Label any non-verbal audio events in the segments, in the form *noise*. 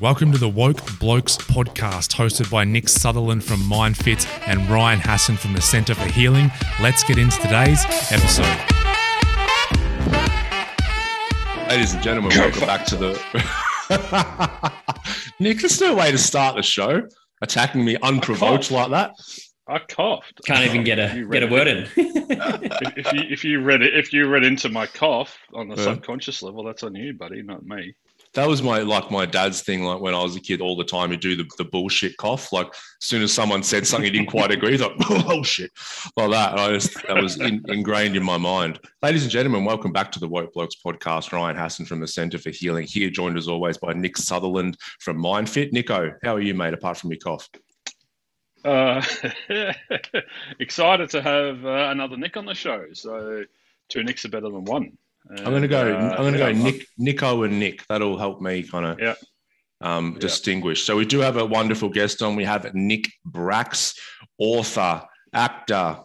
Welcome to the Woke Blokes podcast, hosted by Nick Sutherland from MindFit and Ryan Hassan from the Centre for Healing. Let's get into today's episode. Ladies and gentlemen, welcome back to the. *laughs* Nick, there's no way to start the show attacking me unprovoked like that. I coughed. Can't even get a get a word in. if, if you if you read it if you read into my cough on the Yeah. subconscious level, that's on you, buddy, not me. That was my like my dad's thing. Like when I was a kid, all the time he'd do the, the bullshit cough. Like as soon as someone said something he didn't quite agree, he's like *laughs* bullshit like that. And I just that was in, ingrained in my mind. Ladies and gentlemen, welcome back to the Woke Blokes podcast. Ryan Hassan from the Centre for Healing here, joined as always by Nick Sutherland from MindFit. Nico, how are you, mate? Apart from your cough, Uh, *laughs* excited to have uh, another Nick on the show. So two Nicks are better than one. I'm gonna go. Uh, I'm gonna yeah, go. Nick, Nico, and Nick. That'll help me kind of Yeah. um, Yeah. distinguish. So we do have a wonderful guest on. We have Nick Bracks, author, actor.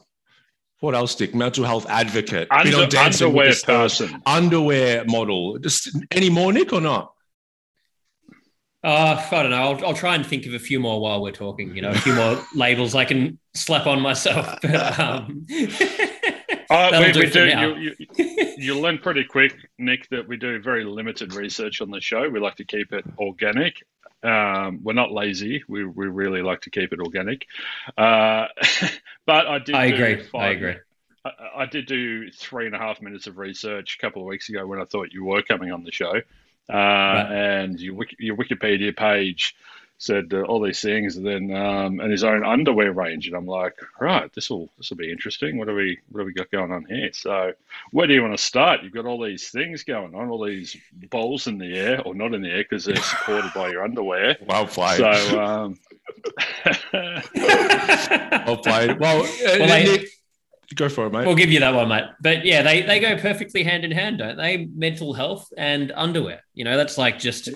What else, Dick? Mental health advocate. Been Under, on Dancing with underwear Stars. person. Underwear model. Just any more, Nick, or not? Uh, I don't know. I'll, I'll try and think of a few more while we're talking. You know, a few more *laughs* labels I can slap on myself. But, um, *laughs* Uh, we, do we do. You, you, *laughs* you'll learn pretty quick, Nick, that we do very limited research on the show. We like to keep it organic. Um, we're not lazy. We, we really like to keep it organic. Uh, *laughs* but I did. I do agree. I agree. I, I did do three and a half minutes of research a couple of weeks ago when I thought you were coming on the show, uh, and your your Wikipedia page said uh, all these things, and then um, and his own underwear range, and I'm like, right, this will this will be interesting. What do we what do we got going on here? So, where do you want to start? You've got all these things going on, all these balls in the air, or not in the air because they're supported by your underwear. *laughs* Well played. So, *laughs* um, *laughs* well played. Well, uh, Well, they- Nick, go for it, mate. We'll give you that one, mate. But yeah, they, they go perfectly hand in hand, don't they? Mental health and underwear. You know, that's like just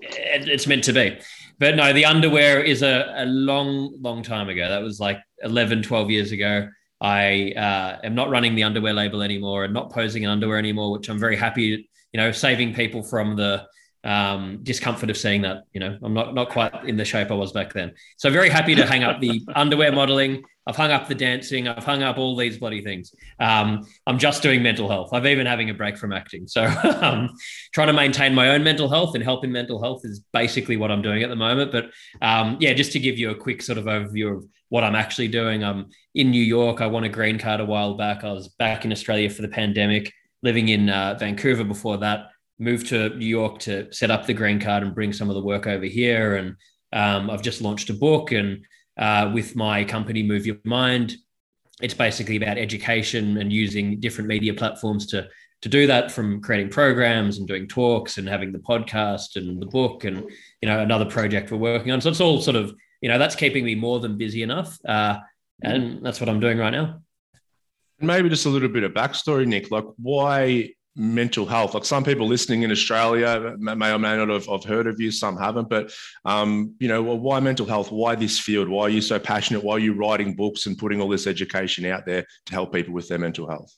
it's meant to be. But no, the underwear is a, a long, long time ago. That was like 11, 12 years ago. I uh, am not running the underwear label anymore and not posing in underwear anymore, which I'm very happy, you know, saving people from the um, discomfort of seeing that. You know, I'm not not quite in the shape I was back then. So very happy to hang up the *laughs* underwear modeling. I've hung up the dancing. I've hung up all these bloody things. Um, I'm just doing mental health. I've even having a break from acting. So *laughs* um, trying to maintain my own mental health and helping mental health is basically what I'm doing at the moment. But um, yeah, just to give you a quick sort of overview of what I'm actually doing. I'm in New York. I won a green card a while back. I was back in Australia for the pandemic, living in uh, Vancouver before that. Moved to New York to set up the green card and bring some of the work over here. And um, I've just launched a book and uh, with my company Move Your Mind. It's basically about education and using different media platforms to to do that from creating programs and doing talks and having the podcast and the book and you know another project we're working on. So it's all sort of you know that's keeping me more than busy enough, uh, and that's what I'm doing right now. Maybe just a little bit of backstory, Nick. Like, why mental health? Like, some people listening in Australia may or may not have, have heard of you, some haven't. But, um, you know, well, why mental health? Why this field? Why are you so passionate? Why are you writing books and putting all this education out there to help people with their mental health?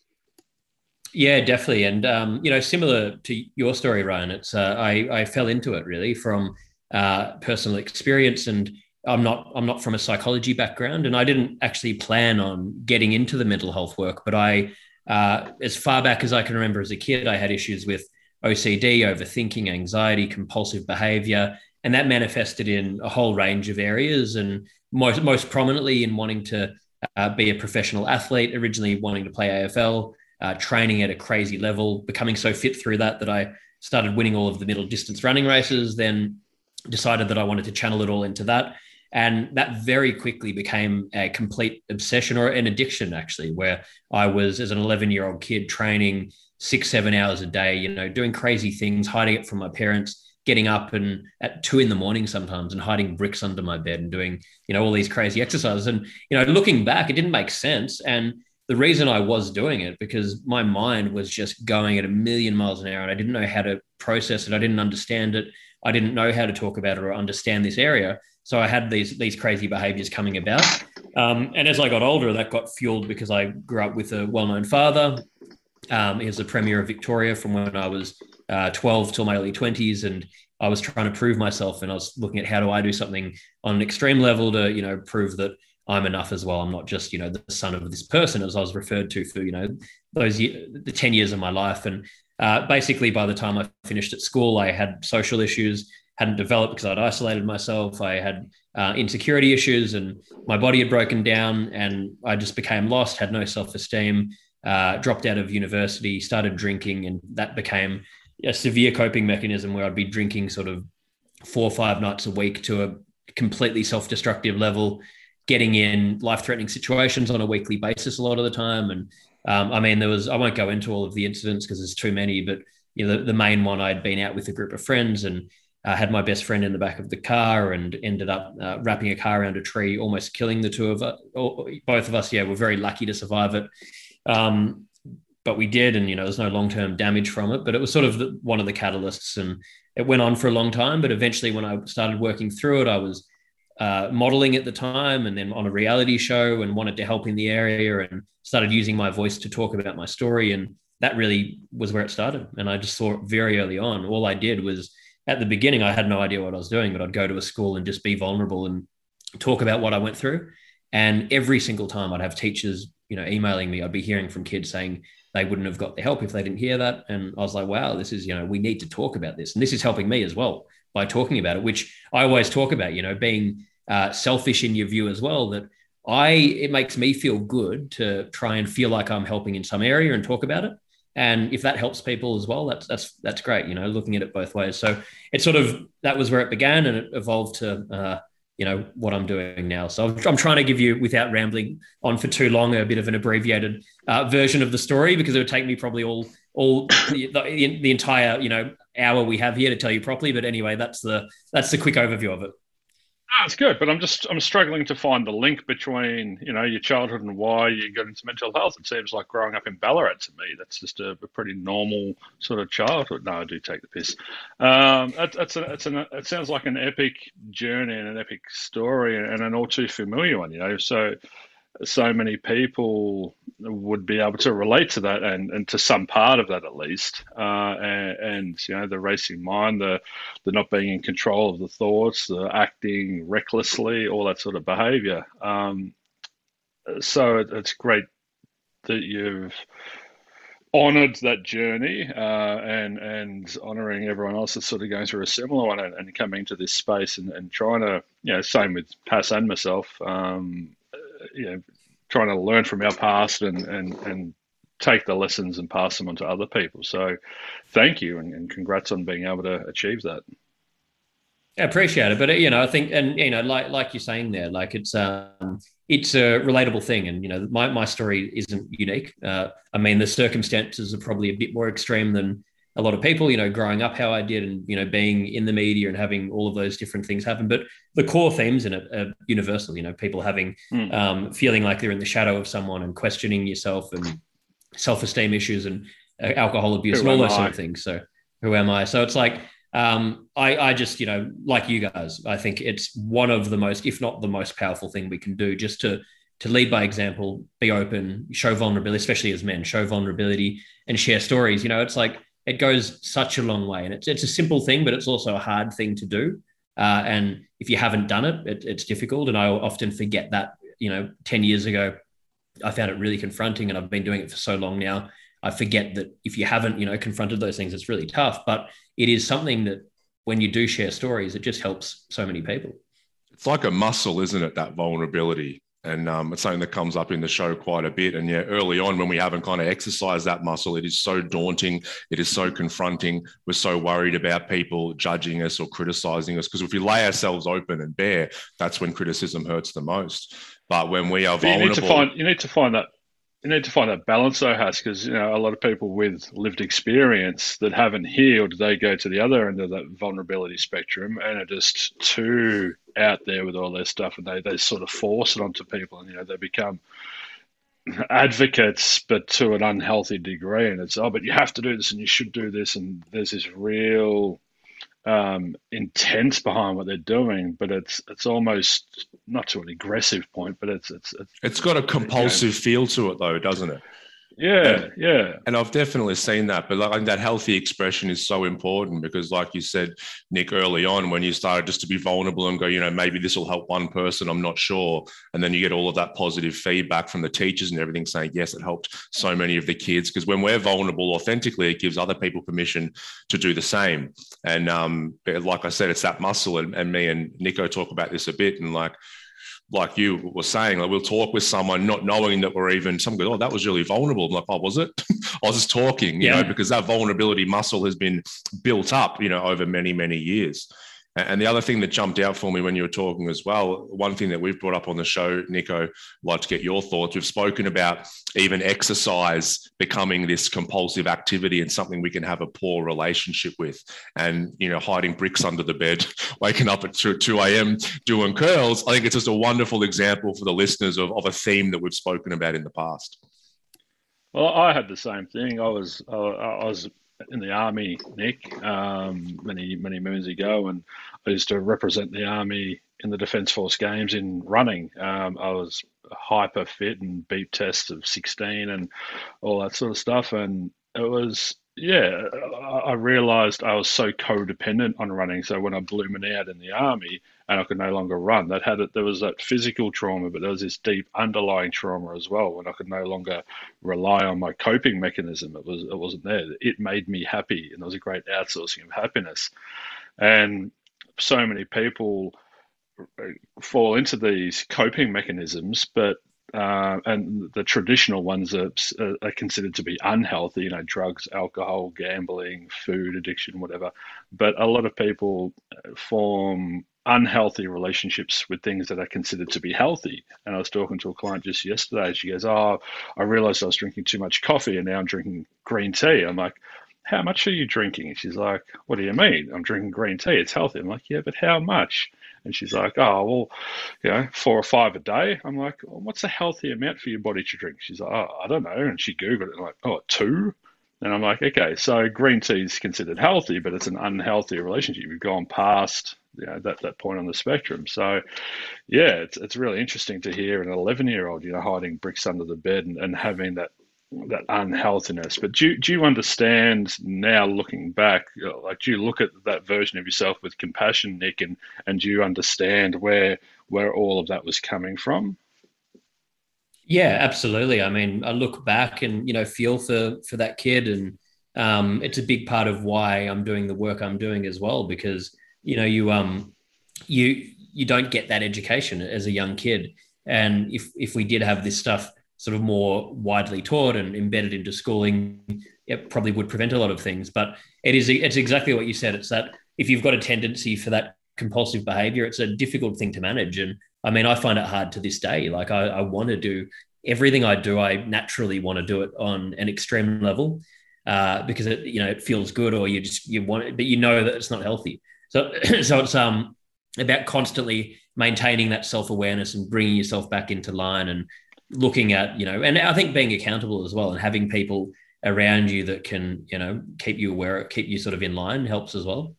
Yeah, definitely. And um, you know, similar to your story, Ryan, it's uh, I I fell into it really from uh, personal experience, and I'm not I'm not from a psychology background, and I didn't actually plan on getting into the mental health work. But I, uh, as far back as I can remember as a kid, I had issues with OCD, overthinking, anxiety, compulsive behavior, and that manifested in a whole range of areas, and most most prominently in wanting to uh, be a professional athlete. Originally wanting to play AFL uh, training at a crazy level, becoming so fit through that that I started winning all of the middle distance running races, then decided that I wanted to channel it all into that. And that very quickly became a complete obsession or an addiction, actually, where I was, as an 11 year old kid, training six, seven hours a day, you know, doing crazy things, hiding it from my parents, getting up and at two in the morning sometimes and hiding bricks under my bed and doing, you know, all these crazy exercises. And, you know, looking back, it didn't make sense. And the reason I was doing it because my mind was just going at a million miles an hour and I didn't know how to process it. I didn't understand it. I didn't know how to talk about it or understand this area. So I had these these crazy behaviors coming about. Um, and as I got older, that got fueled because I grew up with a well known father. Um, he was the premier of Victoria from when I was uh, 12 till my early 20s. And I was trying to prove myself, and I was looking at how do I do something on an extreme level to you know prove that I'm enough as well. I'm not just you know the son of this person, as I was referred to for you know those the ten years of my life. And uh, basically, by the time I finished at school, I had social issues hadn't developed because I'd isolated myself. I had uh, insecurity issues, and my body had broken down, and I just became lost. Had no self esteem. Uh, dropped out of university, started drinking, and that became a severe coping mechanism where I'd be drinking sort of four or five nights a week to a completely self destructive level getting in life threatening situations on a weekly basis a lot of the time. And um, I mean, there was, I won't go into all of the incidents because there's too many, but you know, the, the, main one I'd been out with a group of friends and uh, had my best friend in the back of the car and ended up uh, wrapping a car around a tree, almost killing the two of us, both of us. Yeah, we're very lucky to survive it. Um, but we did, and you know, there's no long-term damage from it. But it was sort of the, one of the catalysts, and it went on for a long time. But eventually, when I started working through it, I was uh, modeling at the time and then on a reality show and wanted to help in the area and started using my voice to talk about my story. And that really was where it started. And I just saw it very early on. All I did was at the beginning, I had no idea what I was doing, but I'd go to a school and just be vulnerable and talk about what I went through. And every single time I'd have teachers, you know, emailing me, I'd be hearing from kids saying they wouldn't have got the help if they didn't hear that. And I was like, wow, this is, you know, we need to talk about this. And this is helping me as well by talking about it, which I always talk about, you know, being uh, selfish in your view as well. That I, it makes me feel good to try and feel like I'm helping in some area and talk about it. And if that helps people as well, that's that's that's great. You know, looking at it both ways. So it sort of that was where it began, and it evolved to uh, you know what I'm doing now. So I'm trying to give you, without rambling on for too long, a bit of an abbreviated uh, version of the story because it would take me probably all all the, the, the entire you know hour we have here to tell you properly. But anyway, that's the that's the quick overview of it. It's good, but I'm just I'm struggling to find the link between you know your childhood and why you got into mental health. It seems like growing up in Ballarat to me. That's just a, a pretty normal sort of childhood. No, I do take the piss. Um, that, that's a, it's an, it sounds like an epic journey and an epic story and an all too familiar one. You know, so so many people would be able to relate to that and, and to some part of that at least. Uh, and, and, you know, the racing mind, the, the not being in control of the thoughts, the acting recklessly, all that sort of behavior. Um, so it, it's great that you've honored that journey uh, and and honoring everyone else that's sort of going through a similar one and, and coming to this space and, and trying to you know same with Pass and myself um, you know, trying to learn from our past and and and take the lessons and pass them on to other people. So, thank you and, and congrats on being able to achieve that. I appreciate it, but you know, I think, and you know, like like you're saying there, like it's um, it's a relatable thing, and you know, my my story isn't unique. Uh, I mean, the circumstances are probably a bit more extreme than a lot of people, you know, growing up how I did and, you know, being in the media and having all of those different things happen. But the core themes in it are universal, you know, people having, mm. um, feeling like they're in the shadow of someone and questioning yourself and self esteem issues and uh, alcohol abuse who and all those I? sort of things. So, who am I? So, it's like, um, I, I just, you know, like you guys, I think it's one of the most, if not the most powerful thing we can do just to, to lead by example, be open, show vulnerability, especially as men, show vulnerability and share stories. You know, it's like, it goes such a long way. And it's, it's a simple thing, but it's also a hard thing to do. Uh, and if you haven't done it, it, it's difficult. And I often forget that, you know, 10 years ago, I found it really confronting and I've been doing it for so long now. I forget that if you haven't, you know, confronted those things, it's really tough. But it is something that when you do share stories, it just helps so many people. It's like a muscle, isn't it? That vulnerability and um, it's something that comes up in the show quite a bit. And yeah, early on when we haven't kind of exercised that muscle, it is so daunting. It is so confronting. We're so worried about people judging us or criticizing us because if we lay ourselves open and bare, that's when criticism hurts the most. But when we are vulnerable, you need to find you need to find that you need to find that balance though Hass because you know a lot of people with lived experience that haven't healed they go to the other end of that vulnerability spectrum and are just too out there with all their stuff and they, they sort of force it onto people and you know they become advocates but to an unhealthy degree and it's oh but you have to do this and you should do this and there's this real um, intense behind what they're doing, but it's it's almost not to an aggressive point, but it's it's it's, it's got a compulsive you know, feel to it, though, doesn't it? Yeah, yeah. And I've definitely seen that. But like that healthy expression is so important because, like you said, Nick, early on, when you started just to be vulnerable and go, you know, maybe this will help one person, I'm not sure. And then you get all of that positive feedback from the teachers and everything saying, yes, it helped so many of the kids. Because when we're vulnerable authentically, it gives other people permission to do the same. And um, like I said, it's that muscle. And, and me and Nico talk about this a bit. And like, like you were saying, like we'll talk with someone not knowing that we're even, some go, oh, that was really vulnerable. I'm like, oh, was it? *laughs* I was just talking, you yeah. know, because that vulnerability muscle has been built up, you know, over many, many years. And the other thing that jumped out for me when you were talking as well, one thing that we've brought up on the show, Nico, I'd like to get your thoughts. We've spoken about even exercise becoming this compulsive activity and something we can have a poor relationship with. And, you know, hiding bricks under the bed, *laughs* waking up at 2, 2 a.m. doing curls. I think it's just a wonderful example for the listeners of, of a theme that we've spoken about in the past. Well, I had the same thing. I was I was in the army, Nick, um, many many moons ago, and I used to represent the army in the Defence Force Games in running. Um, I was hyper fit and beep tests of 16 and all that sort of stuff, and it was yeah, I realized I was so codependent on running. So when I blew out in the army and I could no longer run, that had. There was that physical trauma, but there was this deep underlying trauma as well. When I could no longer rely on my coping mechanism, it was it wasn't there. It made me happy, and it was a great outsourcing of happiness. And so many people uh, fall into these coping mechanisms, but uh, and the traditional ones are, uh, are, considered to be unhealthy, you know, drugs, alcohol, gambling, food addiction, whatever. But a lot of people uh, form unhealthy relationships with things that are considered to be healthy. And I was talking to a client just yesterday. She goes, Oh, I realized I was drinking too much coffee and now I'm drinking green tea. I'm like, How much are you drinking? And she's like, What do you mean? I'm drinking green tea. It's healthy. I'm like, Yeah, but how much? And she's like, oh, well, you know, four or five a day. I'm like, well, what's a healthy amount for your body to drink? She's like, oh, I don't know. And she Googled it. I'm like, oh, two? And I'm like, okay, so green tea is considered healthy, but it's an unhealthy relationship. You've gone past you know, that, that point on the spectrum. So, yeah, it's, it's really interesting to hear an 11 year old, you know, hiding bricks under the bed and, and having that that unhealthiness. But do, do you understand now, looking back, uh, like do you look at that version of yourself with compassion, Nick, and and do you understand where where all of that was coming from? Yeah, absolutely. I mean, I look back and you know feel for for that kid, and um, it's a big part of why I'm doing the work I'm doing as well. Because you know you um you you don't get that education as a young kid, and if if we did have this stuff sort of more widely taught and embedded into schooling, it probably would prevent a lot of things. But it is it's exactly what you said. It's that if you've got a tendency for that compulsive behavior, it's a difficult thing to manage. And I mean, I find it hard to this day. Like I, I want to do everything I do, I naturally want to do it on an extreme level. Uh, because it you know it feels good or you just you want it, but you know that it's not healthy. So *clears throat* so it's um about constantly maintaining that self awareness and bringing yourself back into line and looking at you know and i think being accountable as well and having people around you that can you know keep you aware keep you sort of in line helps as well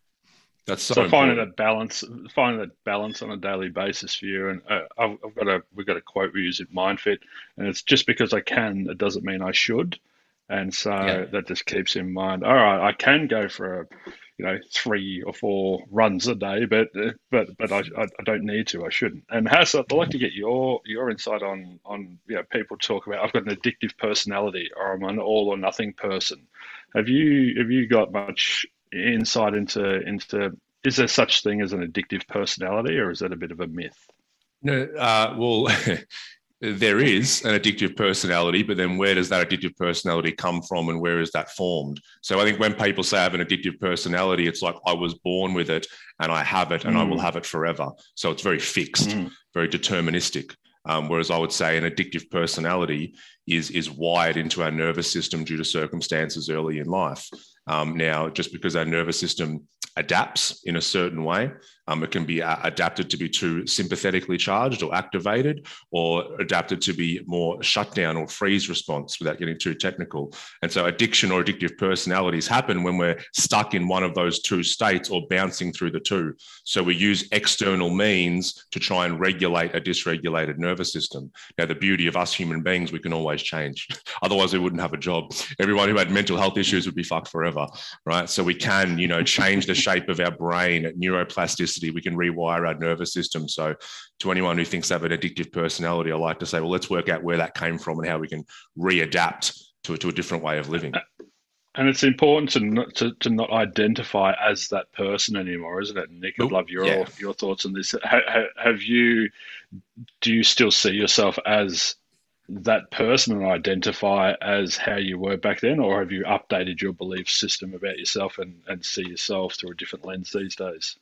that's so, so finding that balance finding that balance on a daily basis for you and uh, I've, I've, got a we've got a quote we use at mindfit and it's just because i can it doesn't mean i should and so yeah. that just keeps in mind all right i can go for a you know three or four runs a day, but but but I, I don't need to. I shouldn't. And Hass, I'd like to get your your insight on on you know people talk about I've got an addictive personality or I'm an all or nothing person. Have you have you got much insight into into is there such thing as an addictive personality or is that a bit of a myth? No, uh, well, *laughs* there is an addictive personality, but then where does that addictive personality come from and where is that formed? So I think when people say I have an addictive personality, it's like I was born with it and I have it and mm. I will mm. have it forever. So it's very fixed, mm. very deterministic. Um, whereas I would say an addictive personality is is wired into our nervous system due to circumstances early in life. Um, now, just because our nervous system adapts in a certain way. Um, it can be uh, adapted to be too sympathetically charged or activated, or adapted to be more shutdown or freeze response without getting too technical. And so, addiction or addictive personalities happen when we're stuck in one of those two states or bouncing through the two. So, we use external means to try and regulate a dysregulated nervous system. Now, the beauty of us human beings, we can always change. *laughs* Otherwise, we wouldn't have a job. Everyone who had mental health issues would be fucked forever, right? So, we can, you know, change the shape of our brain, neuroplasticity. We can rewire our nervous system. So, to anyone who thinks they have an addictive personality, I like to say, well, let's work out where that came from and how we can readapt to, to a different way of living. And it's important to not to, to not identify as that person anymore, isn't it? Nick, I'd love your yeah. your thoughts on this. have you do you still see yourself as that person and identify as how you were back then, or have you updated your belief system about yourself and, and see yourself through a different lens these days?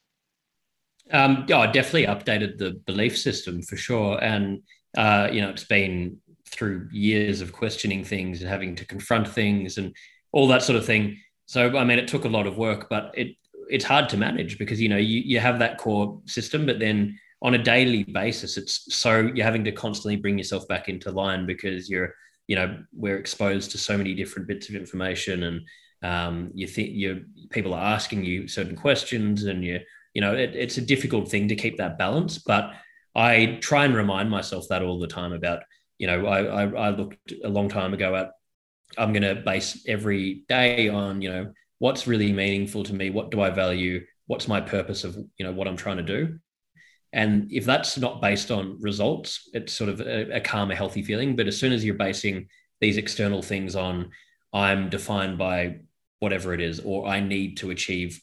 Um, yeah, I definitely updated the belief system for sure. And, uh, you know, it's been through years of questioning things and having to confront things and all that sort of thing. So, I mean, it took a lot of work, but it it's hard to manage because, you know, you, you have that core system, but then on a daily basis, it's so you're having to constantly bring yourself back into line because you're, you know, we're exposed to so many different bits of information and um, you think you people are asking you certain questions and you, you know, it, it's a difficult thing to keep that balance. But I try and remind myself that all the time about, you know, I, I, I looked a long time ago at, I'm going to base every day on, you know, what's really meaningful to me? What do I value? What's my purpose of, you know, what I'm trying to do? And if that's not based on results, it's sort of a, a calm, a healthy feeling. But as soon as you're basing these external things on, I'm defined by whatever it is, or I need to achieve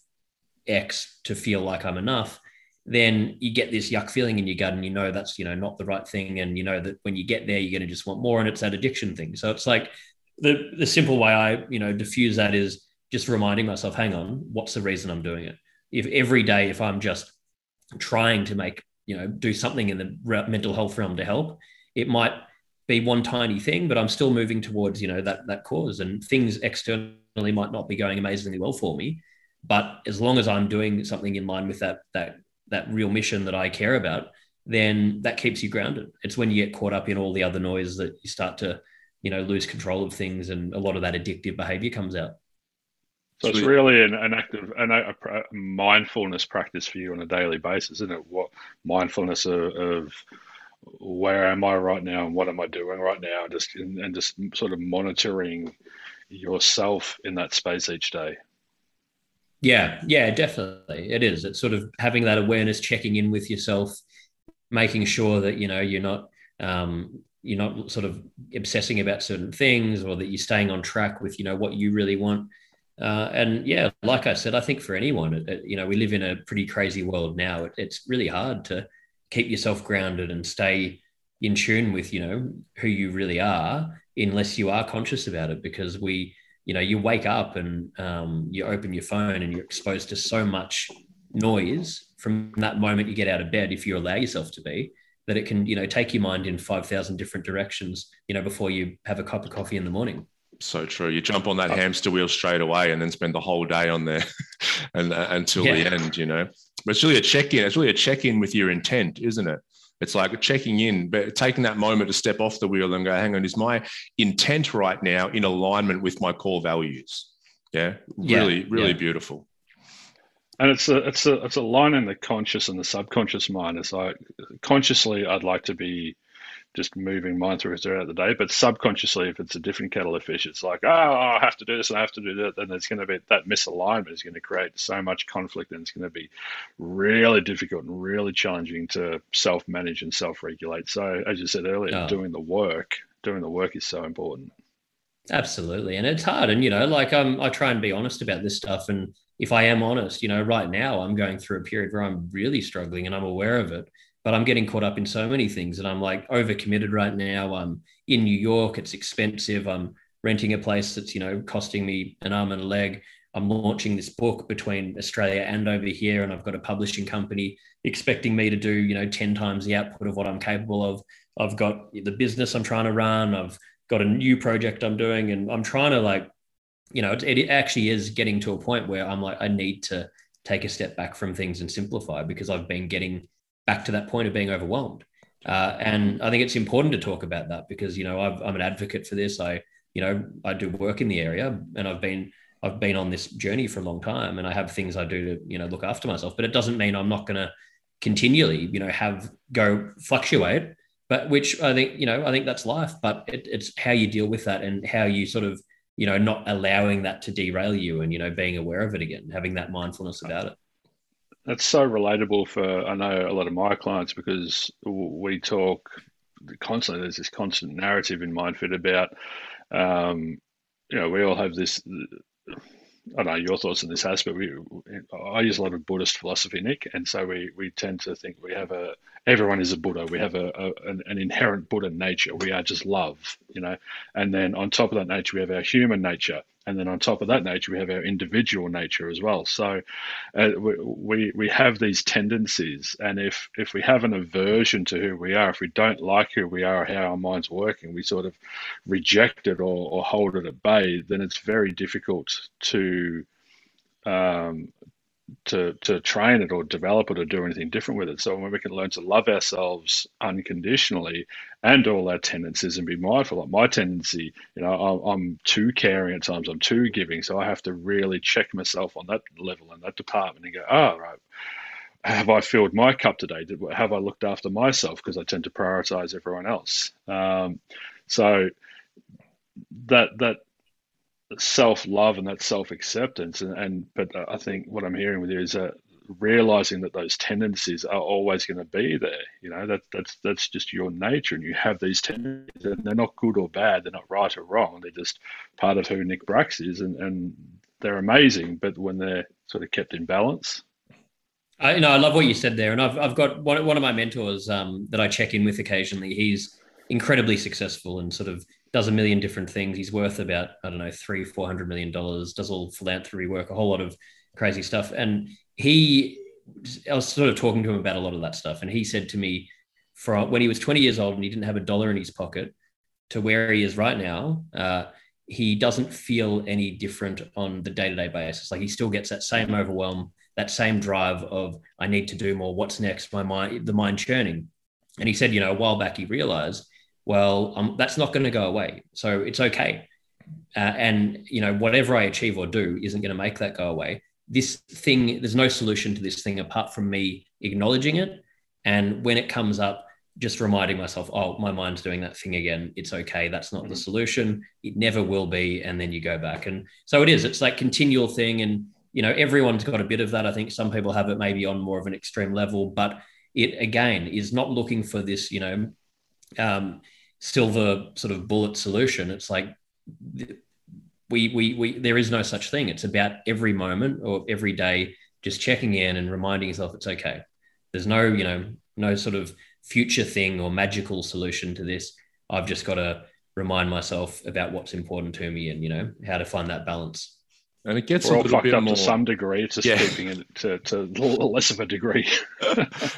X to feel like I'm enough, then you get this yuck feeling in your gut and you know that's you know not the right thing. And you know that when you get there you're going to just want more and it's that addiction thing. So it's like the the simple way i you know diffuse that is just reminding myself hang on what's the reason i'm doing it? If every day if i'm just trying to make you know do something in the mental health realm to help it might be one tiny thing but i'm still moving towards you know that that cause. And things externally might not be going amazingly well for me but as long as i'm doing something in line with that that that real mission that i care about then that keeps you grounded it's when you get caught up in all the other noise that you start to you know lose control of things and a lot of that addictive behavior comes out so it's really an, an active an, a, a, mindfulness practice for you on a daily basis, isn't it? What mindfulness of, of, where am I right now and what am I doing right now, just and, and just sort of monitoring yourself in that space each day. Yeah, yeah, definitely, it is. It's sort of having that awareness, checking in with yourself, making sure that you know you're not um, you're not sort of obsessing about certain things, or that you're staying on track with you know what you really want uh, and yeah, like I said, I think for anyone, it, it, you know, we live in a pretty crazy world now. It, it's really hard to keep yourself grounded and stay in tune with, you know, who you really are, unless you are conscious about it. Because we, you know, you wake up and um, you open your phone and you're exposed to so much noise from that moment you get out of bed, if you allow yourself to be, that it can, you know, take your mind in five thousand different directions, you know, before you have a cup of coffee in the morning so true. You jump on that hamster wheel straight away and then spend the whole day on there *laughs* and uh, until yeah. the end, you know. But it's really a check-in. It's really a check-in with your intent, isn't it? It's like checking in, but taking that moment to step off the wheel and go, hang on, is my intent right now in alignment with my core values? Yeah. Really, yeah. really yeah. beautiful. And it's a it's a it's a line in the conscious and the subconscious mind. It's like consciously I'd like to be just moving mine through throughout the day. But subconsciously, if it's a different kettle of fish, it's like, oh, I have to do this and I have to do that. Then there's going to be that misalignment is going to create so much conflict and it's going to be really difficult and really challenging to self manage and self regulate. So, as you said earlier, oh. doing the work, doing the work is so important. Absolutely. And it's hard. And, you know, like I'm, I try and be honest about this stuff. And if I am honest, you know, right now I'm going through a period where I'm really struggling and I'm aware of it but I'm getting caught up in so many things and I'm like overcommitted right now. I'm in New York, it's expensive. I'm renting a place that's, you know, costing me an arm and a leg. I'm launching this book between Australia and over here, and I've got a publishing company expecting me to do, you know, 10 times the output of what I'm capable of. I've got the business I'm trying to run. I've got a new project I'm doing, and I'm trying to like, you know, it, it actually is getting to a point where I'm like, I need to take a step back from things and simplify because I've been getting back to that point of being overwhelmed. Uh, and I think it's important to talk about that because you know i am an advocate for this. I you know I do work in the area, and I've been I've been on this journey for a long time, and I have things I do to you know look after myself. But it doesn't mean I'm not going to continually you know have go fluctuate. But which I think you know I think that's life. But it, it's how you deal with that and how you sort of you know not allowing that to derail you and you know being aware of it again, having that mindfulness about it. That's so relatable for I know a lot of my clients because we talk constantly. There's this constant narrative in MindFit about, um, you know, we all have this. I don't know your thoughts on this aspect. We, I use a lot of Buddhist philosophy, Nick, and so we we tend to think we have a everyone is a Buddha. We have a, a an, an, inherent Buddha nature. We are just love, you know. And then on top of that nature, we have our human nature, and then on top of that nature, we have our individual nature as well. So uh, we, we have these tendencies, and if if we have an aversion to who we are, if we don't like who we are, or how our mind's working, we sort of reject it or, or hold it at bay. Then it's very difficult to um, to to train it or develop it or do anything different with it. So when we can learn to love ourselves unconditionally and all our tendencies and be mindful. Like my tendency, you know, I'm, too caring at times. I'm too giving, so I have to really check myself on that level and that department and go, oh right. Have I filled my cup today? Did, have I looked after myself? Because I tend to prioritize everyone else. Um, so that that self love and that self acceptance and, and but I think what I'm hearing with you is that realizing that those tendencies are always going to be there. You know that that's that's just your nature, and you have these tendencies, and they're not good or bad. They're not right or wrong. They're just part of who Nick Bracks is, and and they're amazing. But when they're sort of kept in balance. I, you know, I love what you said there, and I've, I've got one, one of my mentors um, that I check in with occasionally. He's incredibly successful and sort of does a million different things. He's worth about I don't know three four hundred million dollars. Does all philanthropy work, a whole lot of crazy stuff. And he, I was sort of talking to him about a lot of that stuff, and he said to me, from when he was twenty years old and he didn't have a dollar in his pocket, to where he is right now, uh, he doesn't feel any different on the day to day basis. Like he still gets that same overwhelm, that same drive of I need to do more. What's next? My mind, the mind churning. And he said, you know, a while back he realized well, um, that's not going to go away. So it's okay. Uh, and you know, whatever I achieve or do isn't going to make that go away. This thing, there's no solution to this thing apart from me acknowledging it. And when it comes up, just reminding myself, oh, my mind's doing that thing again. It's okay. That's not mm-hmm. the solution. It never will be. And then you go back. And so it is. It's like continual thing. And you know, everyone's got a bit of that. I think some people have it maybe on more of an extreme level, but it again is not looking for this, you know, um, silver sort of bullet solution. It's like we, we, we, there is no such thing. It's about every moment or every day, just checking in and reminding yourself it's okay. There's no, you know, no sort of future thing or magical solution to this. I've just got to remind myself about what's important to me and, you know, how to find that balance and it gets We're a little bit up more to some degree. It's just yeah. keeping it to, to *laughs* less of a degree. *laughs*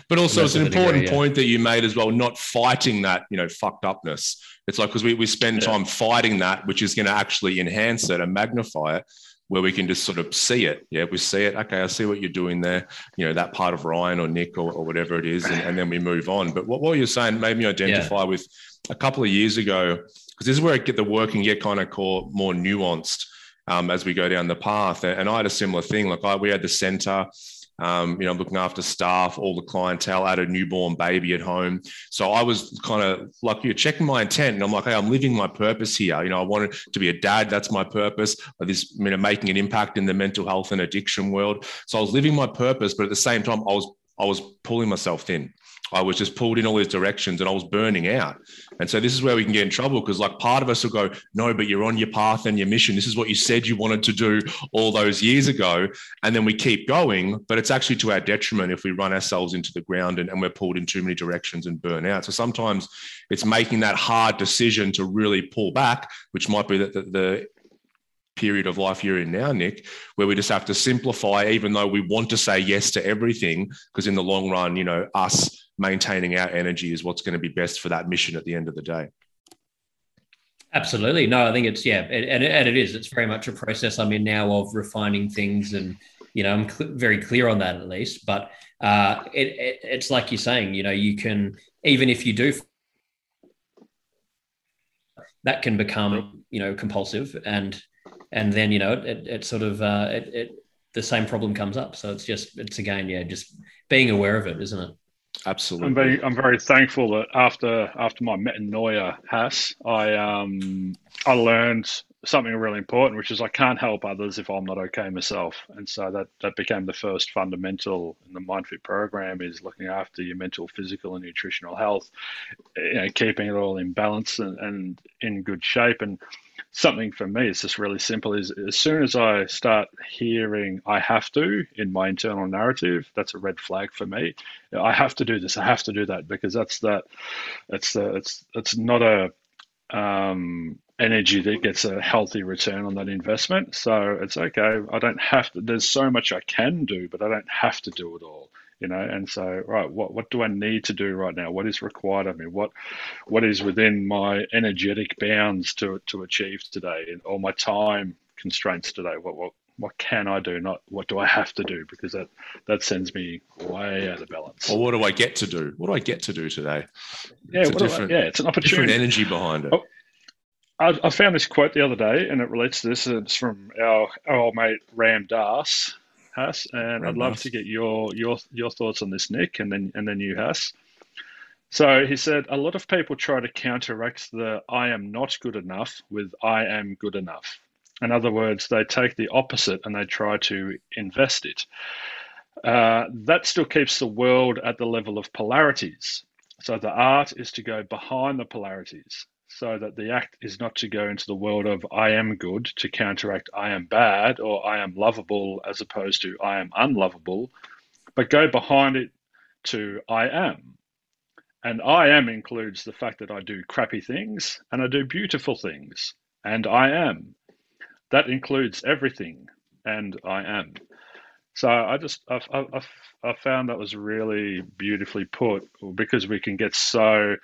but also, it's an important degree, yeah. point that you made as well. Not fighting that, you know, fucked upness. It's like because we we spend yeah. time fighting that, which is going to actually enhance it and magnify it. Where we can just sort of see it. Yeah, we see it. Okay, I see what you're doing there. You know, that part of Ryan or Nick or, or whatever it is, and, and, then we move on. But what, what you're saying made me identify with a couple of years ago, because this is where I get the work and get kind of call more nuanced um, as we go down the path. And I had a similar thing. Like I, we had the center. Um, you know, looking after staff, all the clientele, had a newborn baby at home. So I was kind of like, you're checking my intent. And I'm like, hey, I'm living my purpose here. You know, I wanted to be a dad. That's my purpose. This, you know, making an impact in the mental health and addiction world. So I was living my purpose, but at the same time, I was, I was pulling myself thin. I was just pulled in all these directions and I was burning out. And so this is where we can get in trouble because like part of us will go, no, but you're on your path and your mission. This is what you said you wanted to do all those years ago. And then we keep going, but it's actually to our detriment if we run ourselves into the ground and, and we're pulled in too many directions and burn out. So sometimes it's making that hard decision to really pull back, which might be the, the period of life you're in now, Nick, where we just have to simplify, even though we want to say yes to everything, because in the long run, you know, us maintaining our energy is what's going to be best for that mission at the end of the day. Absolutely. No, I think it's, yeah, and, and it is. It's very much a process I'm in now of refining things and, you know, I'm cl- very clear on that at least. But uh, it, it, it's like you're saying, you know, you can even if you do, that can become you know compulsive, and and then you know it, it sort of uh, it, it the same problem comes up. So it's just it's again, yeah, just being aware of it, isn't it? Absolutely. I'm very, I'm very thankful that after after my metanoia Hass, I um I learned something really important, which is I can't help others if I'm not okay myself. And so that that became the first fundamental in the MindFit program is looking after your mental, physical, and nutritional health, you know, keeping it all in balance and, and in good shape. And something for me. It's just really simple. Is as soon as i start hearing i have to in my internal narrative that's a red flag for me. I have to do this. I have to do that because that's that it's the it's it's not a um, energy that gets a healthy return on that investment. So it's okay. I don't have to there's so much i can do but i don't have to do it all you know and so right what what do i need to do right now what is required of me what what is within my energetic bounds to to achieve today and all my time constraints today what what what can I do, not what do I have to do, because that that sends me way out of balance. Or what do I get to do? What do I get to do today? Yeah, it's different, I, yeah, it's an opportunity. Different energy behind it. Oh, I, I, found this quote the other day, and it relates to this. It's from our, our old mate Ram Dass, Hass, and I'd love to get your your your thoughts on this, Nick, and then and then you, Hass. So he said a lot of people try to counteract the "I am not good enough" with "I am good enough." In other words, they take the opposite and they try to invest it. Uh, that still keeps the world at the level of polarities. So the art is to go behind the polarities so that the act is not to go into the world of I am good to counteract I am bad or I am lovable as opposed to I am unlovable, but go behind it to I am. And I am includes the fact that I do crappy things and I do beautiful things, and I am. That includes everything, and I am. So I just I, I, I found that was really beautifully put because we can get so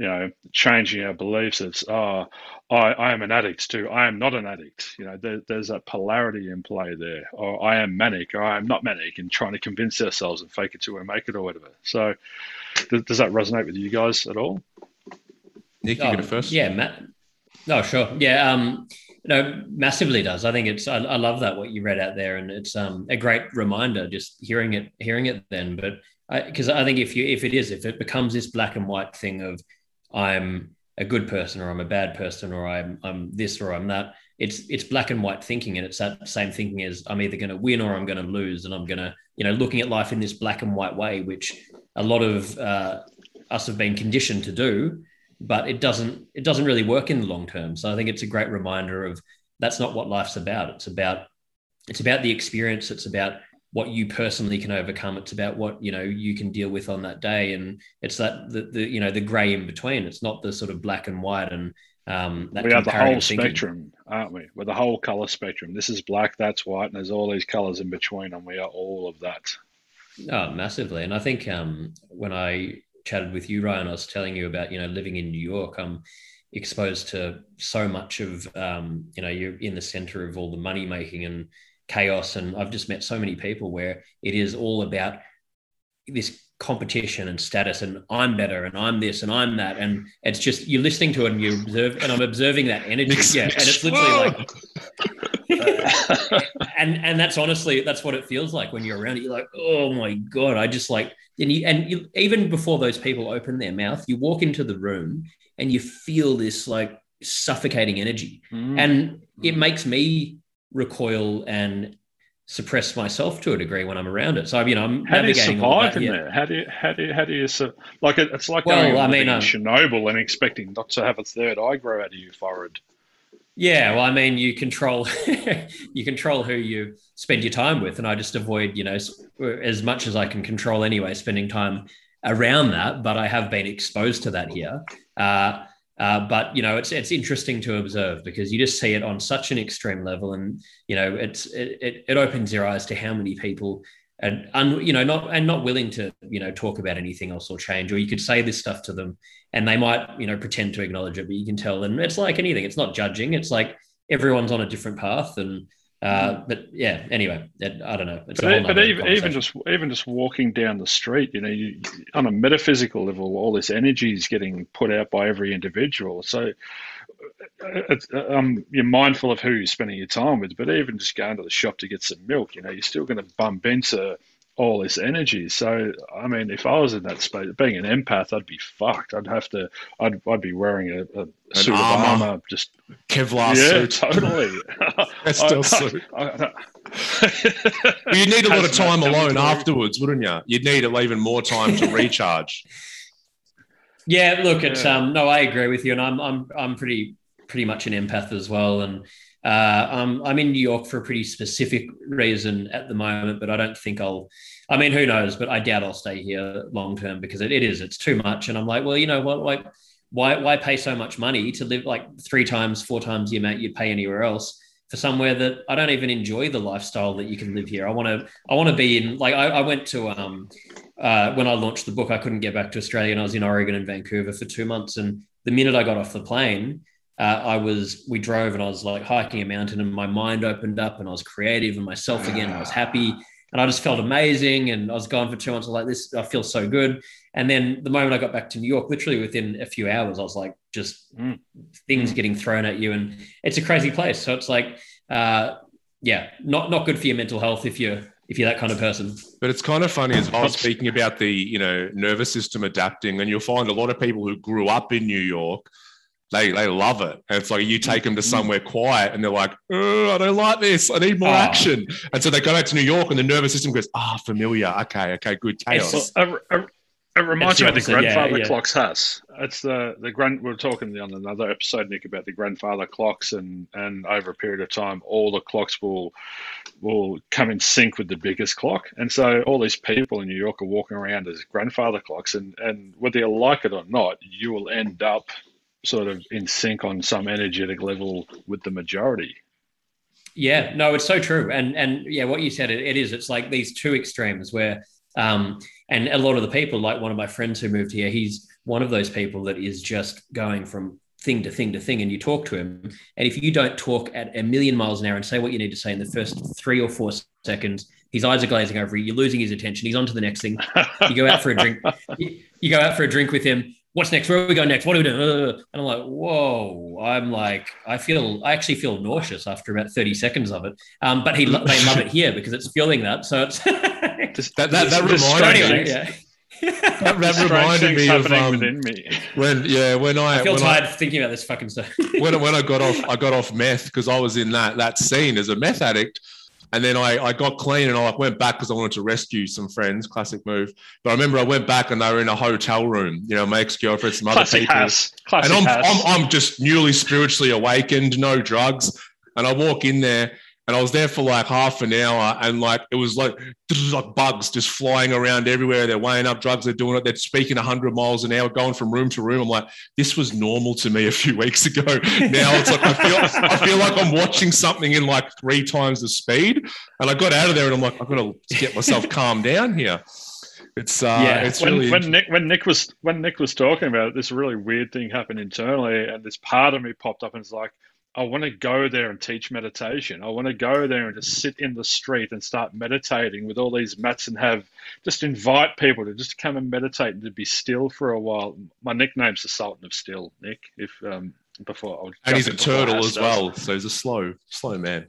you know, changing our beliefs. It's, oh, I, I am an addict too. I am not an addict. You know, there, there's that polarity in play there. Or I am manic or I am not manic and trying to convince ourselves and fake it till we make it or whatever. So does, does that resonate with you guys at all? Nick, you oh, go first. Yeah, Matt. No, sure. Yeah. Um, no, massively does. I think it's. I, I, love that what you read out there, and it's um, a great reminder. Just hearing it, hearing it. Then, but I because I, I think if you, if it is, if it becomes this black and white thing of I'm a good person or I'm a bad person or I'm I'm this or I'm that. It's it's black and white thinking, and it's that same thinking as I'm either going to win or I'm going to lose, and I'm going to you know looking at life in this black and white way, which a lot of uh, us have been conditioned to do, but it doesn't it doesn't really work in the long term. So I think it's a great reminder of that's not what life's about. It's about it's about the experience. It's about what you personally can overcome it's about what you know you can deal with on that day. And it's that the, the you know the gray in between. It's not the sort of black and white and um we are the whole thinking. spectrum aren't we? We're the whole color spectrum. This is black that's white and there's all these colors in between and we are all of that. Oh massively. And i think um when i chatted with you ryan i was telling you about you know living in new york i'm exposed to so much of um you know you're in the center of all the money making and chaos. And I've just met so many people where it is all about this competition and status and I'm better and I'm this and I'm that. And it's just you're listening to it and you observe and I'm observing that energy. yeah. And it's literally like *laughs* and and that's honestly that's what it feels like when you're around it. You're like, oh my God. I just like and you and you, even before those people open their mouth, you walk into the room and you feel this like suffocating energy. Mm. And it makes me recoil and suppress myself to a degree when I'm around it. So you know, I'm how do you survive in there? How do you how do you, how do you su- like it, it's like well, going I mean, um, Chernobyl and expecting not to have a third eye grow out of your forehead. Yeah, well, I mean, you control *laughs* you control who you spend your time with, and I just avoid, you know, as much as I can control anyway, spending time around that. But I have been exposed to that here. Uh, uh, but you know, it's it's interesting to observe because you just see it on such an extreme level, and you know, it's it, it opens your eyes to how many people and un, you know not and not willing to you know talk about anything else or change, or you could say this stuff to them, and they might you know pretend to acknowledge it, but you can tell. And it's like anything; it's not judging. It's like everyone's on a different path, and Uh, but yeah, anyway, it, I don't know. It's but, but even even just even just walking down the street, you know, you, on a metaphysical level, all this energy is getting put out by every individual. So uh, um, you're mindful of who you're spending your time with. But even just going to the shop to get some milk, you know, you're still going to bump into all this energy. So, I mean, if I was in that space, being an empath, I'd be fucked. I'd have to, I'd, I'd be wearing a, a suit armor, of armor, just Kevlar yeah, suit. totally. *laughs* *laughs* still suit. you need a *laughs* lot of time alone afterwards, wouldn't you? You'd need even more time to recharge. Yeah, look, it's yeah. um, no, I agree with you, and I'm, I'm, I'm pretty, pretty much an empath as well, and uh, um, I'm in New York for a pretty specific reason at the moment, but I don't think I'll. I mean, who knows? But I doubt I'll stay here long term because it, it is. It's too much, and I'm like, well, you know what? Like, why why pay so much money to live like three times, four times the amount you'd pay anywhere else for somewhere that I don't even enjoy the lifestyle that you can live here. I want to I want to be in. Like, I, I went to um uh, when I launched the book, I couldn't get back to Australia, and I was in Oregon and Vancouver for two months, and the minute I got off the plane uh, I was, we drove and I was like hiking a mountain and my mind opened up and I was creative and myself again. I was happy and I just felt amazing. And I was gone for two months. I was like, this, I feel so good. And then the moment I got back to New York, literally within a few hours, I was like, just mm. things getting thrown at you. And it's a crazy place. So it's like, uh, yeah, not, not good for your mental health if you're, if you're that kind of person. But it's kind of funny as well, speaking about the, you know, nervous system adapting, and you'll find a lot of people who grew up in New York they they love it. And it's like you take them to mm-hmm. somewhere quiet and they're like, oh, I don't like this. I need more oh. action. And so they go back to New York and the nervous system goes, ah, oh, familiar. Okay, okay, good chaos. A, a, it reminds me of the grandfather yeah, yeah. clocks house. It's the the grand. We are talking on another episode, Nick, about the grandfather clocks, and and over a period of time, all the clocks will will come in sync with the biggest clock. And so all these people in New York are walking around as grandfather clocks, and and whether you like it or not, you will end up sort of in sync on some energetic level with the majority. Yeah, no, it's so true. And and yeah, what you said, it, it is. It's like these two extremes where um and a lot of the people, like one of my friends who moved here, he's one of those people that is just going from thing to thing to thing and you talk to him and if you don't talk at a million miles an hour and say what you need to say in the first three or four seconds his eyes are glazing over you're losing his attention he's on to the next thing you go out for a drink *laughs* you, you go out for a drink with him what's next? Where are we going next? What are we doing? Uh, and I'm like, whoa. I'm like, I feel, I actually feel nauseous after about 30 seconds of it. Um, but he, they love it here because it's feeling that. So it's *laughs* just, that, that, that reminded me. Yeah. that, that reminded me of um, me. when yeah when I I feel when tired I, thinking about this fucking stuff. *laughs* when when I got off *laughs* I got off meth because I was in that that scene as a meth addict and then I, I got clean and I went back because I wanted to rescue some friends. Classic move. But I remember I went back and they were in a hotel room. You know, my ex girlfriend, some other people. Classic and I'm, I'm I'm just newly spiritually awakened, no drugs. And I walk in there and I was there for like half an hour, and like it was like *laughs* like bugs just flying around everywhere. They're weighing up drugs. They're doing it. They're speaking 100 miles an hour, going from room to room. I'm like, this was normal to me a few *laughs* weeks ago. Now it's like I feel I feel like I'm watching something in like three times the speed. And I got out of there, and I'm like, I've got to get myself *laughs* calmed down here. It's uh, yeah. It's when, really when Nick when Nick was when Nick was talking about it, this really weird thing happened internally, and this part of me popped up and it's like I want to go there and teach meditation. I want to go there and just sit in the street and start meditating with all these mats and have just invite people to just come and meditate and to be still for a while. My nickname's the Sultan of Still, Nick. If um, before I'll and he's a turtle as well, so he's a slow, slow man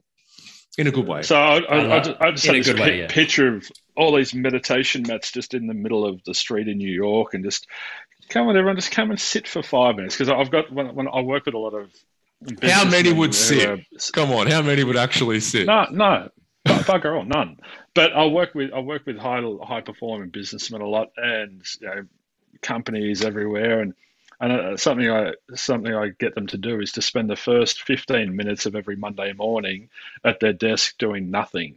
in a good way. So I, I, I just, I just have this way, yeah. picture of all these meditation mats just in the middle of the street in New York, and just come on, everyone, just come and sit for five minutes because I've got when, when I work with a lot of how many would sit? Come on, how many would actually sit? No, no, bugger all, none. But I work with I work with high high performing businessmen a lot, and you know, companies everywhere, and and uh, something I something I get them to do is to spend the first fifteen minutes of every Monday morning at their desk doing nothing.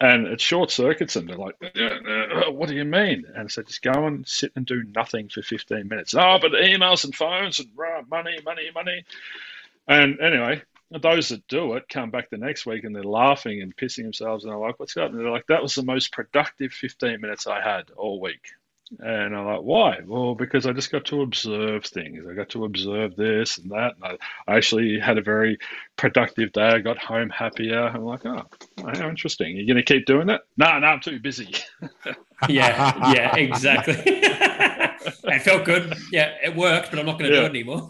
And it short circuits them. They're like, uh, uh, uh, "What do you mean?" And so just go and sit and do nothing for fifteen minutes. Oh, but emails and phones and money, money, money. And anyway, those that do it come back the next week and they're laughing and pissing themselves and they're like, what's up? And they're like, that was the most productive 15 minutes I had all week. And I'm like, why? Well, because I just got to observe things. I got to observe this and that. And I, I actually had a very productive day. I got home happier. I'm like, oh, how interesting. You're going to keep doing that? No, no, I'm too busy. *laughs* yeah, yeah, exactly. *laughs* it felt good. Yeah, it worked, but I'm not going to Yeah. do it anymore.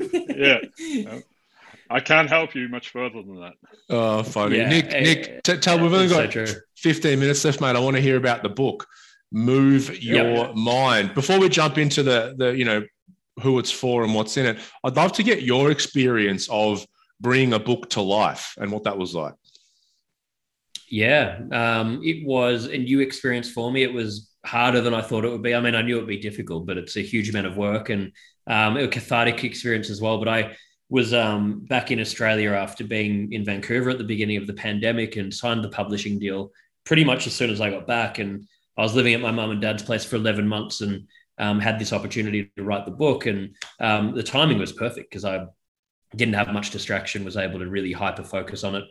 yeah. *laughs* I can't help you much further than that. Oh, funny. Yeah, Nick, eh, Nick, t- tell we've only It's so got 15 minutes left, mate. I want to hear about the book. Move your mind. Before we jump into the the you know who it's for and what's in it, I'd love to get your experience of bringing a book to life and what that was like. Yeah, um, it was a new experience for me. It was harder than I thought it would be. I mean, I knew it would be difficult, but it's a huge amount of work and um, a cathartic experience as well. But I was um, back in Australia after being in Vancouver at the beginning of the pandemic and signed the publishing deal pretty much as soon as I got back. And I was living at my mum and dad's place for 11 months and um, had this opportunity to write the book. And um, the timing was perfect because I didn't have much distraction, was able to really hyper focus on it.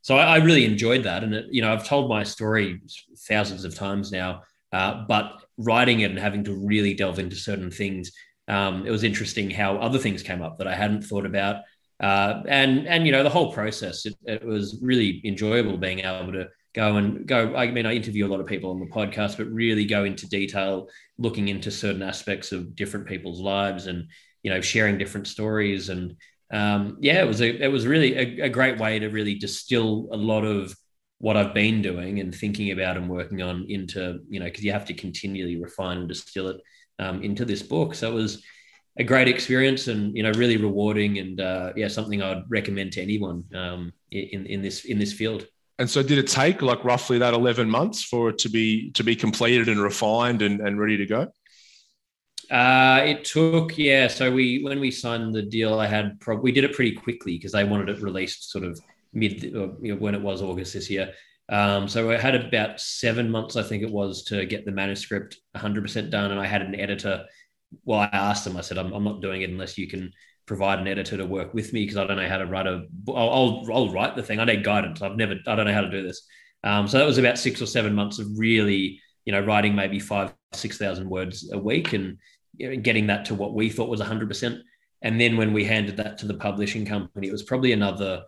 So I, I really enjoyed that. And, it, you know, I've told my story thousands of times now, uh, but writing it and having to really delve into certain things, um, it was interesting how other things came up that I hadn't thought about. Uh, and, and, you know, the whole process, it, it was really enjoyable being able to go and go. I mean, I interview a lot of people on the podcast, but really go into detail, looking into certain aspects of different people's lives and, you know, sharing different stories. And um, yeah, it was a, it was really a, a great way to really distill a lot of what I've been doing and thinking about and working on into, you know, because you have to continually refine and distill it um, into this book. So it was a great experience and you know really rewarding and uh, yeah something I'd recommend to anyone um, in in this in this field. And so, did it take like roughly that 11 months for it to be to be completed and refined and, and ready to go? Uh, it took, yeah. So we, when we signed the deal, I had, prob- we did it pretty quickly because they wanted it released sort of mid, or, you know, when it was August this year. Um, so I had about seven months, I think it was, to get the manuscript 100% done. And I had an editor. Well, I asked them, I said, I'm, I'm not doing it unless you can provide an editor to work with me because I don't know how to write a, I'll, I'll, I'll write the thing. I need guidance. I've never, I don't know how to do this. Um, so that was about six or seven months of really, you know, writing maybe five, 6,000 words a week and you know, getting that to what we thought was 100%. And then when we handed that to the publishing company, it was probably another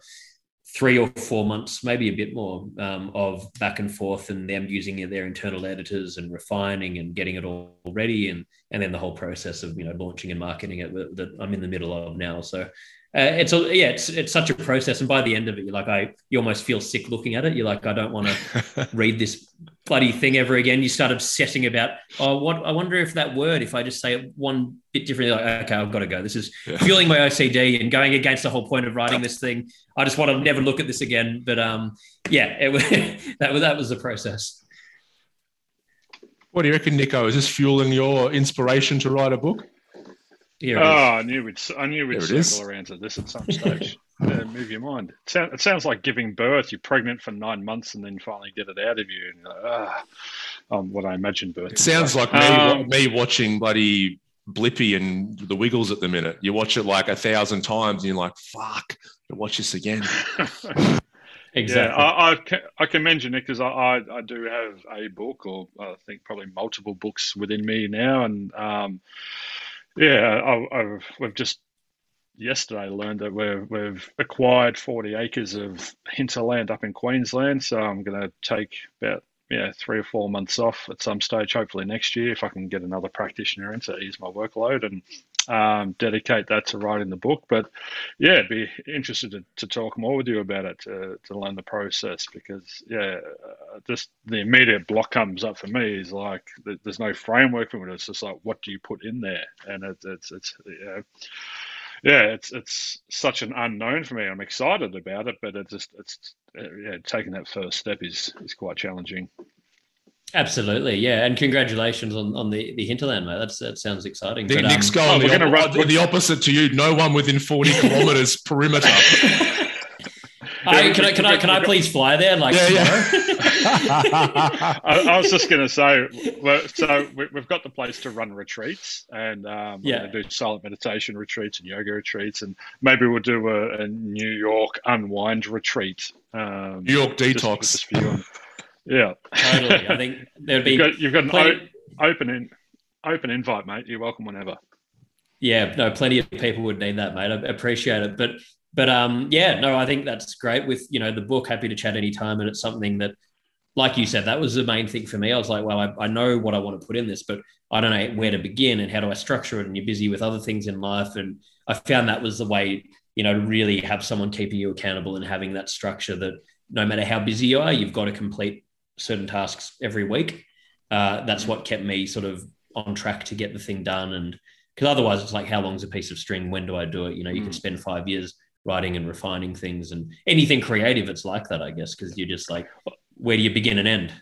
three or four months, maybe a bit more, um, of back and forth and them using their internal editors and refining and getting it all ready, and and then the whole process of you know launching and marketing it that- I'm in the middle of now. So uh, it's a, yeah, it's it's such a process, and by the end of it, you're like I you almost feel sick looking at it. You're like I don't want to *laughs* read this bloody thing ever again. You start obsessing about oh what I wonder if that word if I just say it one bit differently, like okay I've got to go. This is Yeah. fueling my OCD and going against the whole point of writing this thing. I just want to never look at this again. But um, yeah, it was *laughs* that was that was the process. What do you reckon, Nico? Is this fueling your inspiration to write a book? Here Oh, it is. I knew we'd I knew we'd There it circle is. around to this at some stage. Yeah, move your mind. It, sound, it sounds like giving birth. You're pregnant for nine months and then finally get it out of you. And you're like, ah, um, what I imagine birth. It is sounds like me, Um, me watching bloody Blippi and the Wiggles at the minute. You watch it like a thousand times and you're like, fuck, I'll watch this again. *laughs* *laughs* exactly. Yeah, I, I, can, I commend you, Nick, because I, I, I do have a book, or I think probably multiple books within me now, and um, yeah, I, I've, we've just yesterday learned that we've we've acquired forty acres of hinterland up in Queensland, so I'm going to take about yeah three or four months off at some stage, hopefully next year, if I can get another practitioner in to ease my workload and um, dedicate that to writing the book. But yeah, be interested to, to talk more with you about it to, to learn the process because yeah, uh, just the immediate block comes up for me is like there's no framework for it. It's just like what do you put in there, and it, it's it's know, yeah, it's it's such an unknown for me. I'm excited about it, but it just it's uh, yeah, taking that first step is is quite challenging. Absolutely, yeah, and congratulations on, on the, the hinterland, mate. That's that sounds exciting. Nick, But, um, Nick's going oh, the, we're gonna op- run- the opposite to you. No one within 40 *laughs* kilometers perimeter. I, can I can I can I please fly there? Like Yeah, yeah. *laughs* tomorrow? *laughs* I, I was just going to say, so we, we've got the place to run retreats, and um, Yeah. do silent meditation retreats and yoga retreats, and maybe we'll do a, a New York unwind retreat. Um, New York detox. just for you and- yeah, totally. I think there'd be you've got, you've got an plenty- o- open in, open invite, mate. You're welcome whenever. Yeah, no, plenty of people would need that, mate. I appreciate it. But but um, yeah, no, I think that's great. With you know the book, happy to chat anytime, and it's something that, like you said, that was the main thing for me. I was like, well, I, I know what I want to put in this, but I don't know where to begin and how do I structure it. And you're busy with other things in life, and I found that was the way you know to really have someone keeping you accountable and having that structure that no matter how busy you are, you've got to complete certain tasks every week. Uh, that's what kept me sort of on track to get the thing done and because otherwise it's like how long's a piece of string when do i do it you know you mm. could spend five years writing and refining things and anything creative it's like that i guess because you're just like where do you begin and end?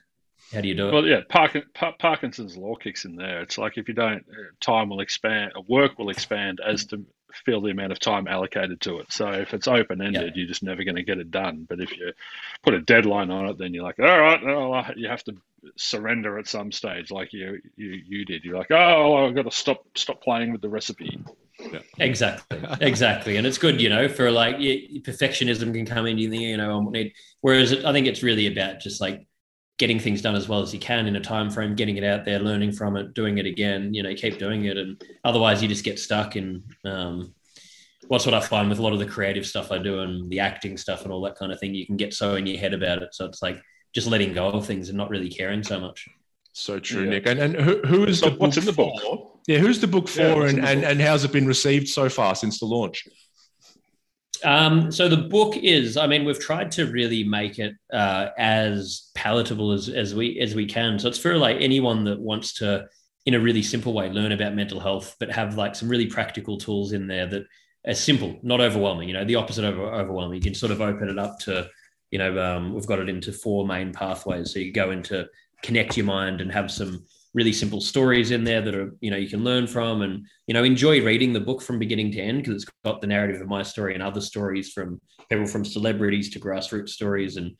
How do you do it? Well yeah Park- parkinson's law kicks in there. It's like if you don't uh, time will expand work will expand as to fill the amount of time allocated to it so if it's open ended yeah. you're just never going to get it done but if you put a deadline on it then you're like all right well, you have to surrender at some stage like you you, you did you're like oh i've got to stop stop playing with the recipe yeah. Exactly, exactly, and it's good, you know, for like perfectionism can come in. You know, need. Whereas I think it's really about just like getting things done as well as you can in a time frame, getting it out there, learning from it, doing it again. You know, keep doing it, and otherwise you just get stuck in. Um, what's what I find with a lot of the creative stuff I do and the acting stuff and all that kind of thing. You can get so in your head about it, so it's like just letting go of things and not really caring so much. So true, yeah. Nick. And and who, who is so the what's in the book? For? Yeah, who's the book for, yeah, and, and and how's it been received so far since the launch? Um, so the book is, I mean, we've tried to really make it uh, as palatable as as we as we can. So it's for like anyone that wants to, in a really simple way, learn about mental health, but have like some really practical tools in there that are simple, not overwhelming. You know, the opposite of overwhelming. You can sort of open it up to, you know, um, we've got it into four main pathways. So you go into connect your mind and have some really simple stories in there that are you know you can learn from and you know enjoy reading the book from beginning to end because it's got the narrative of my story and other stories from people from celebrities to grassroots stories and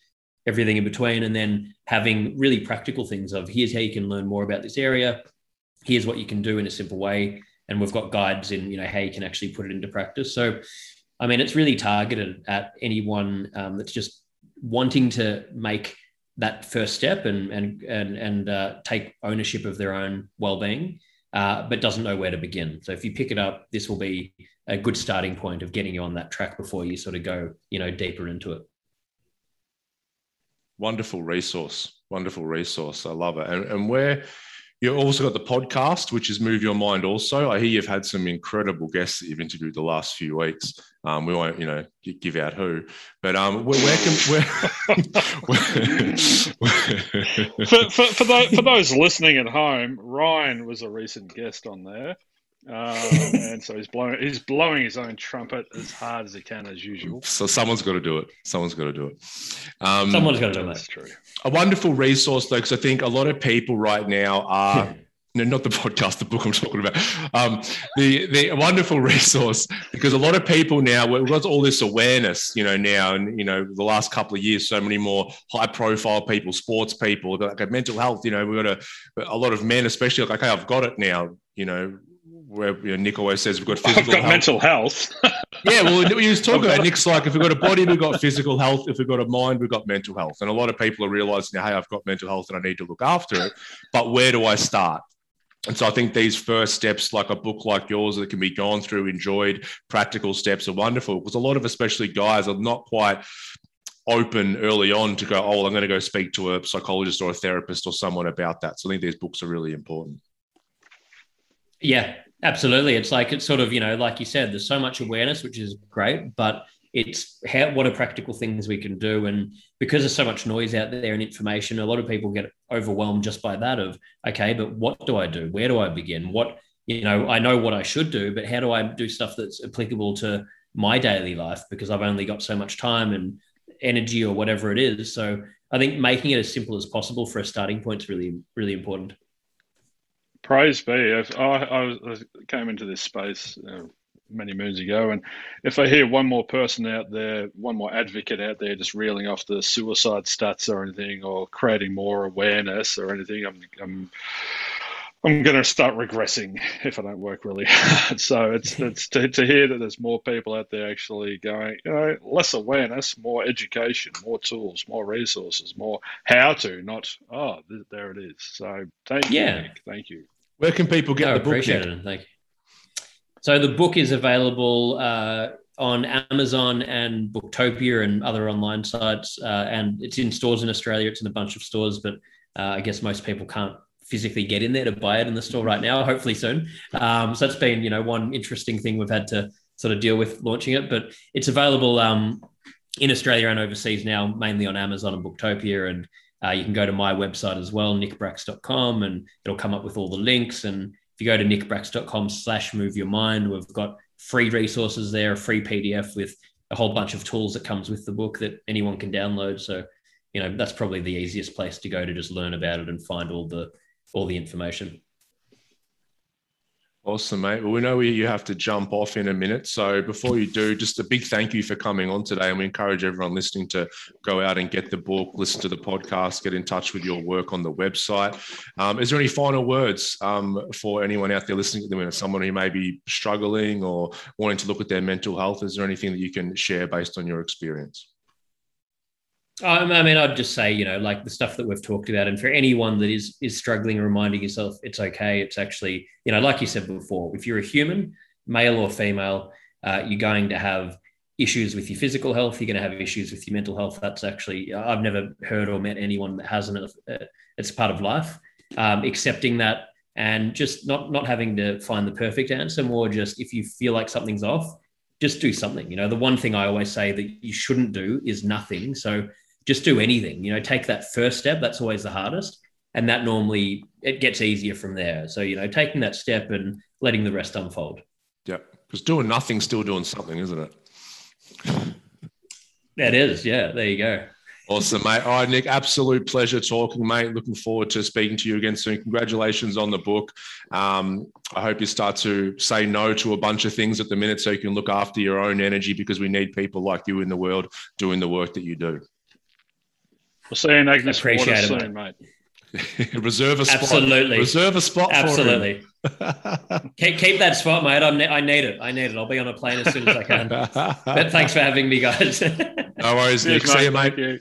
everything in between. And then having really practical things of here's how you can learn more about this area. Here's what you can do in a simple way. And we've got guides in you know how you can actually put it into practice. So i mean it's really targeted at anyone um, that's just wanting to make that first step and and and and uh, take ownership of their own well-being, uh, but doesn't know where to begin. So if you pick it up, this will be a good starting point of getting you on that track before you sort of go, you know, deeper into it. Wonderful resource, wonderful resource. I love it. And, and where You've also got the podcast, which has moved your mind. Also, I hear you've had some incredible guests that you've interviewed the last few weeks. Um, we won't, you know, give out who, but um, where, where can where, *laughs* for, for, for, for those listening at home, Ryan was a recent guest on there. Um, *laughs* and so he's blowing he's blowing his own trumpet as hard as he can as usual. So someone's got to do it. Someone's got to do it. Um, someone's got to do it. That's true. A wonderful resource though, because I think a lot of people right now are. *laughs* no, not the podcast, the book I'm talking about. Um, the the wonderful *laughs* resource because a lot of people now we've got all this awareness, you know, now and you know the last couple of years, so many more high profile people, sports people, like mental health. You know, we've got a a lot of men, especially like, okay, I've got it now. You know, where you know, Nick always says we've got physical I've got health. mental health. *laughs* yeah, well, he was talking about Nick's like if we've got a body, we've got physical health. If we've got a mind, we've got mental health. And a lot of people are realizing hey, I've got mental health and I need to look after it. But where do I start? And so I think these first steps, like a book like yours that can be gone through, enjoyed, practical steps are wonderful because a lot of especially guys are not quite open early on to go, oh, I'm going to go speak to a psychologist or a therapist or someone about that. So I think these books are really important. Yeah, Absolutely. It's like, it's sort of, you know, like you said, there's so much awareness, which is great, but it's how, what are practical things we can do. And because there's so much noise out there and information, a lot of people get overwhelmed just by that of, okay, but what do I do? Where do I begin? What, you know, I know what I should do, but how do I do stuff that's applicable to my daily life? Because I've only got so much time and energy or whatever it is. So I think making it as simple as possible for a starting point is really, really important. Praise be. I, I, I came into this space uh, many moons ago, and if I hear one more person out there, one more advocate out there, just reeling off the suicide stats or anything, or creating more awareness or anything, I'm, I'm I'm going to start regressing if I don't work really *laughs* hard. So it's *laughs* it's to, to hear that there's more people out there actually going, you know, less awareness, more education, more tools, more resources, more how to, not oh, th- there it is. So thank you. Nick. Thank you. Where can people get No, the book? appreciate it. Thank you. So the book is available uh, on Amazon and Booktopia and other online sites, uh, and it's in stores in Australia. It's in a bunch of stores, but uh, I guess most people can't physically get in there to buy it in the store right now. Hopefully soon. Um, so that's been you know one interesting thing we've had to sort of deal with launching it, but it's available um, in Australia and overseas now, mainly on Amazon and Booktopia and. Uh, you can go to my website as well, nickbracks.com, and it'll come up with all the links. And if you go to nickbracks.com slash move your mind, we've got free resources there, a free PDF with a whole bunch of tools that comes with the book that anyone can download. So, you know, that's probably the easiest place to go to just learn about it and find all the all the information. Awesome, mate. Well, we know you have to jump off in a minute. So before you do, just a big thank you for coming on today. And we encourage everyone listening to go out and get the book, listen to the podcast, get in touch with your work on the website. Um, is there any final words um, for anyone out there listening to them? Someone who may be struggling or wanting to look at their mental health? Is there anything that you can share based on your experience? Um, I mean, I'd just say, you know, like the stuff that we've talked about, and for anyone that is is struggling, reminding yourself it's okay. It's actually, you know, like you said before, if you're a human, male or female, uh, you're going to have issues with your physical health. You're going to have issues with your mental health. That's actually, I've never heard or met anyone that hasn't. Uh, it's part of life. Um, accepting that and just not not having to find the perfect answer, more just if you feel like something's off, just do something. You know, the one thing I always say that you shouldn't do is nothing. So just do anything. You know, take that first step. That's always the hardest, and that normally it gets easier from there. So you know, taking that step and letting the rest unfold. Yeah, because doing nothing's still doing something, isn't it? That is, yeah. There you go. Awesome, mate. All right, Nick, absolute pleasure talking, mate. Looking forward to speaking to you again soon. Congratulations on the book. Um, I hope you start to say no to a bunch of things at the minute so you can look after your own energy because we need people like you in the world doing the work that you do. We'll see you in Agnes Appreciate Water it, soon, mate. *laughs* reserve a spot. Absolutely. Reserve a spot Absolutely. for him. *laughs* keep, keep that spot, mate. I'm ne- I need it. I need it. I'll be on a plane as soon as I can. *laughs* but thanks for having me, guys. no worries, Nick. Cheers, See you, mate.